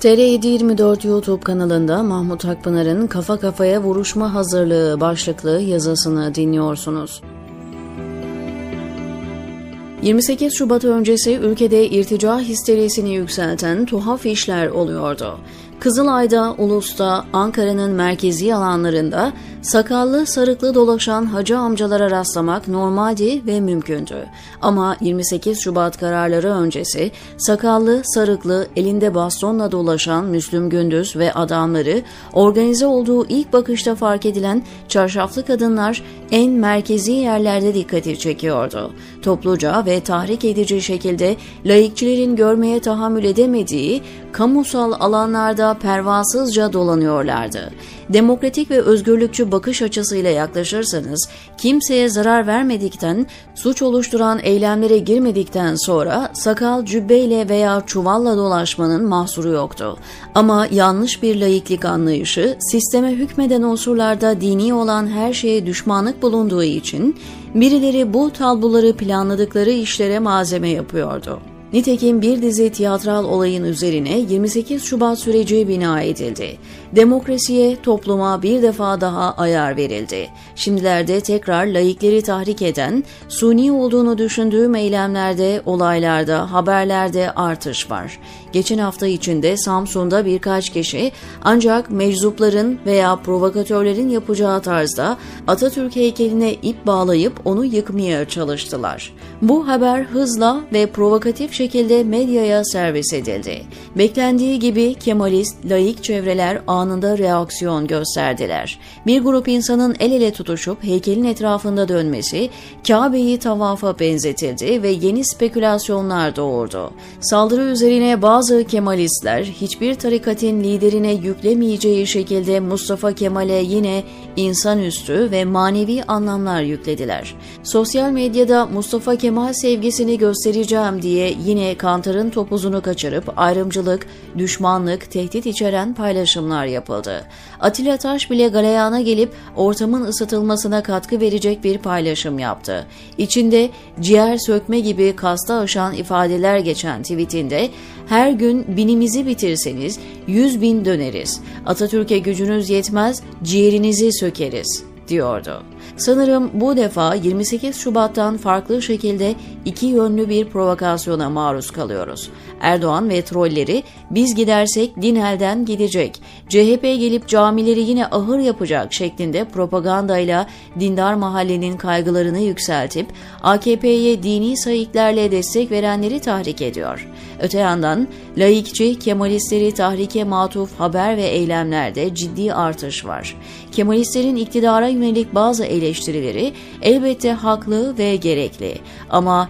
TR724 YouTube kanalında Mahmut Akpınar'ın Kafa Kafaya Vuruşma Hazırlığı başlıklı yazısını dinliyorsunuz. 28 Şubat öncesi ülkede irtica histerisini yükselten tuhaf işler oluyordu. Kızılay'da, Ulus'ta, Ankara'nın merkezi alanlarında sakallı sarıklı dolaşan hacı amcalara rastlamak normaldi ve mümkündü. Ama 28 Şubat kararları öncesi sakallı, sarıklı, elinde bastonla dolaşan Müslüm Gündüz ve adamları organize olduğu ilk bakışta fark edilen çarşaflı kadınlar en merkezi yerlerde dikkati çekiyordu. Topluca ve tahrik edici şekilde laikçilerin görmeye tahammül edemediği kamusal alanlarda pervasızca dolanıyorlardı. Demokratik ve özgürlükçü bakış açısıyla yaklaşırsanız kimseye zarar vermedikten, suç oluşturan eylemlere girmedikten sonra sakal cübbeyle veya çuvalla dolaşmanın mahsuru yoktu. Ama yanlış bir laiklik anlayışı sisteme hükmeden unsurlarda dini olan her şeye düşmanlık bulunduğu için birileri bu tabloları planladıkları işlere malzeme yapıyordu. Nitekim bir dizi tiyatral olayın üzerine 28 Şubat süreci bina edildi. Demokrasiye, topluma bir defa daha ayar verildi. Şimdilerde tekrar laikleri tahrik eden, suni olduğunu düşündüğüm eylemlerde, olaylarda, haberlerde artış var. Geçen hafta içinde Samsun'da birkaç kişi ancak meczupların veya provokatörlerin yapacağı tarzda Atatürk heykeline ip bağlayıp onu yıkmaya çalıştılar. Bu haber hızla ve provokatif şekilde medyaya servis edildi. Beklendiği gibi Kemalist, laik çevreler anında reaksiyon gösterdiler. Bir grup insanın el ele tutuşup heykelin etrafında dönmesi Kabe'yi tavafa benzetildi ve yeni spekülasyonlar doğurdu. Saldırı üzerine bazı Kemalistler hiçbir tarikatın liderine yüklemeyeceği şekilde Mustafa Kemal'e yine insanüstü ve manevi anlamlar yüklediler. Sosyal medyada Mustafa Kemal sevgisini göstereceğim diye yine kantarın topuzunu kaçırıp ayrımcılık, düşmanlık, tehdit içeren paylaşımlar yapıldı. Atilla Taş bile galeyana gelip ortamın ısıtılmasına katkı verecek bir paylaşım yaptı. İçinde ciğer sökme gibi kasta aşan ifadeler geçen tweetinde her gün binimizi bitirseniz yüz bin döneriz. Atatürk'e gücünüz yetmez ciğerinizi sökeriz diyordu. Sanırım bu defa 28 Şubat'tan farklı şekilde iki yönlü bir provokasyona maruz kalıyoruz. Erdoğan ve trolleri biz gidersek din elden gidecek, CHP gelip camileri yine ahır yapacak şeklinde propagandayla dindar mahallenin kaygılarını yükseltip AKP'ye dini sayıklarla destek verenleri tahrik ediyor. Öte yandan laikçi Kemalistleri tahrike matuf haber ve eylemlerde ciddi artış var. Kemalistlerin iktidara yönelik bazı eleştirileri elbette haklı ve gerekli ama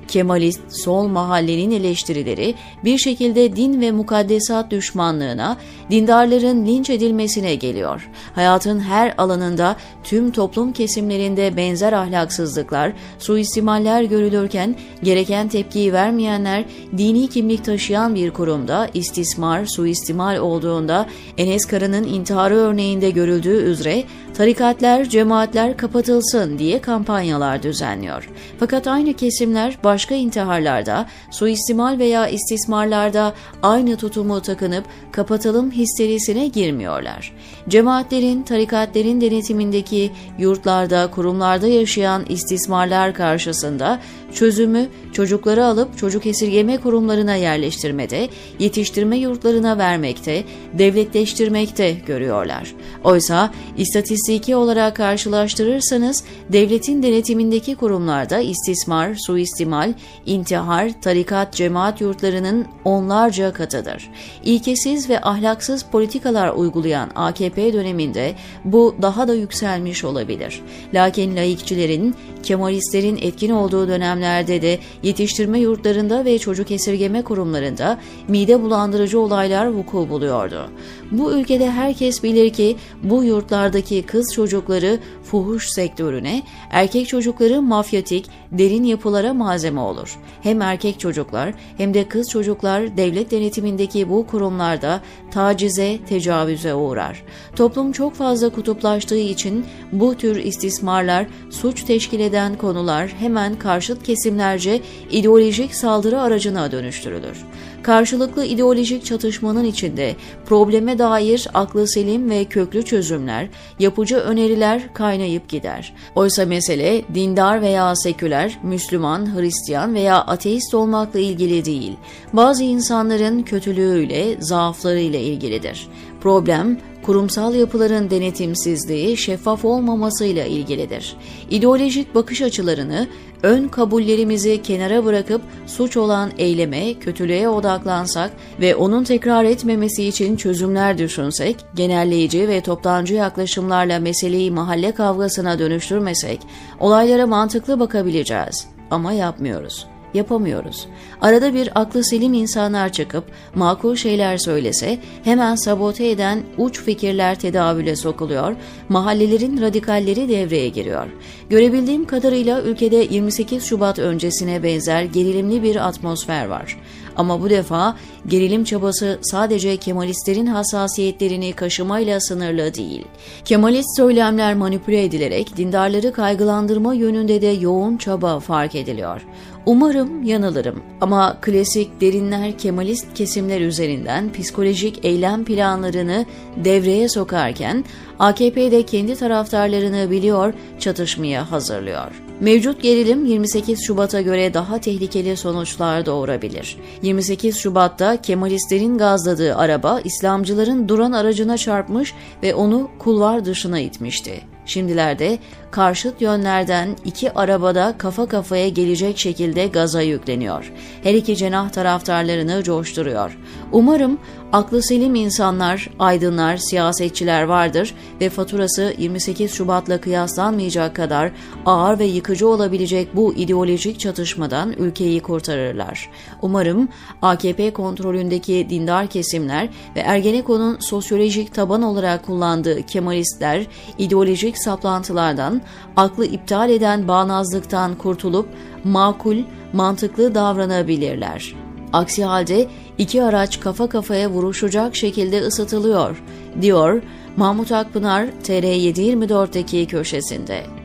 Kemalist sol mahallenin eleştirileri bir şekilde din ve mukaddesat düşmanlığına, dindarların linç edilmesine geliyor. Hayatın her alanında tüm toplum kesimlerinde benzer ahlaksızlıklar, suistimaller görülürken gereken tepkiyi vermeyenler dini kimlik taşıyan bir kurumda istismar, suistimal olduğunda Enes Kara'nın intiharı örneğinde görüldüğü üzere tarikatlar, cemaatler kapatılsın diye kampanyalar düzenliyor. Fakat aynı kesimler başka intiharlarda, suistimal veya istismarlarda aynı tutumu takınıp kapatalım histerisine girmiyorlar. Cemaatlerin, tarikatlerin denetimindeki yurtlarda, kurumlarda yaşayan istismarlar karşısında çözümü çocukları alıp çocuk esirgeme kurumlarına yerleştirmede, yetiştirme yurtlarına vermekte, devletleştirmekte görüyorlar. Oysa istatistiki olarak karşılaştırırsanız devletin denetimindeki kurumlarda istismar, suistimal, intihar, tarikat, cemaat yurtlarının onlarca katıdır. İlkesiz ve ahlaksız politikalar uygulayan AKP döneminde bu daha da yükselmiş olabilir. Lakin laikçilerin, Kemalistlerin etkin olduğu dönemlerde de yetiştirme yurtlarında ve çocuk esirgeme kurumlarında mide bulandırıcı olaylar vuku buluyordu. Bu ülkede herkes bilir ki bu yurtlardaki kız çocukları fuhuş sektörüne, erkek çocukları mafyatik, derin yapılara malzeme olur. Hem erkek çocuklar hem de kız çocuklar devlet denetimindeki bu kurumlarda tacize, tecavüze uğrar. Toplum çok fazla kutuplaştığı için bu tür istismarlar, suç teşkil eden konular hemen karşıt kesimlerce ideolojik saldırı aracına dönüştürülür. Karşılıklı ideolojik çatışmanın içinde probleme dair aklı selim ve köklü çözümler, yapıcı öneriler kaynayıp gider. Oysa mesele dindar veya seküler, Müslüman, Hristiyan veya ateist olmakla ilgili değil. Bazı insanların kötülüğüyle, zaaflarıyla ilgilidir. Problem kurumsal yapıların denetimsizliği, şeffaf olmamasıyla ilgilidir. İdeolojik bakış açılarını, ön kabullerimizi kenara bırakıp suç olan eyleme, kötülüğe odaklansak ve onun tekrar etmemesi için çözümler düşünsek, genelleyici ve toptancı yaklaşımlarla meseleyi mahalle kavgasına dönüştürmesek, olaylara mantıklı bakabileceğiz ama yapmıyoruz yapamıyoruz. Arada bir aklı selim insanlar çıkıp makul şeyler söylese hemen sabote eden uç fikirler tedavüle sokuluyor, mahallelerin radikalleri devreye giriyor. Görebildiğim kadarıyla ülkede 28 Şubat öncesine benzer gerilimli bir atmosfer var. Ama bu defa gerilim çabası sadece Kemalistlerin hassasiyetlerini kaşımayla sınırlı değil. Kemalist söylemler manipüle edilerek dindarları kaygılandırma yönünde de yoğun çaba fark ediliyor. Umarım yanılırım ama klasik derinler Kemalist kesimler üzerinden psikolojik eylem planlarını devreye sokarken AKP de kendi taraftarlarını biliyor, çatışmaya hazırlıyor. Mevcut gerilim 28 Şubat'a göre daha tehlikeli sonuçlar doğurabilir. 28 Şubat'ta Kemalistlerin gazladığı araba İslamcıların duran aracına çarpmış ve onu kulvar dışına itmişti. Şimdilerde karşıt yönlerden iki arabada kafa kafaya gelecek şekilde gaza yükleniyor. Her iki cenah taraftarlarını coşturuyor. Umarım aklı selim insanlar, aydınlar, siyasetçiler vardır ve faturası 28 Şubat'la kıyaslanmayacak kadar ağır ve yıkıcı olabilecek bu ideolojik çatışmadan ülkeyi kurtarırlar. Umarım AKP kontrolündeki dindar kesimler ve Ergenekon'un sosyolojik taban olarak kullandığı Kemalistler ideolojik saplantılardan, aklı iptal eden bağnazlıktan kurtulup makul, mantıklı davranabilirler. Aksi halde iki araç kafa kafaya vuruşacak şekilde ısıtılıyor, diyor Mahmut Akpınar TR724'deki köşesinde.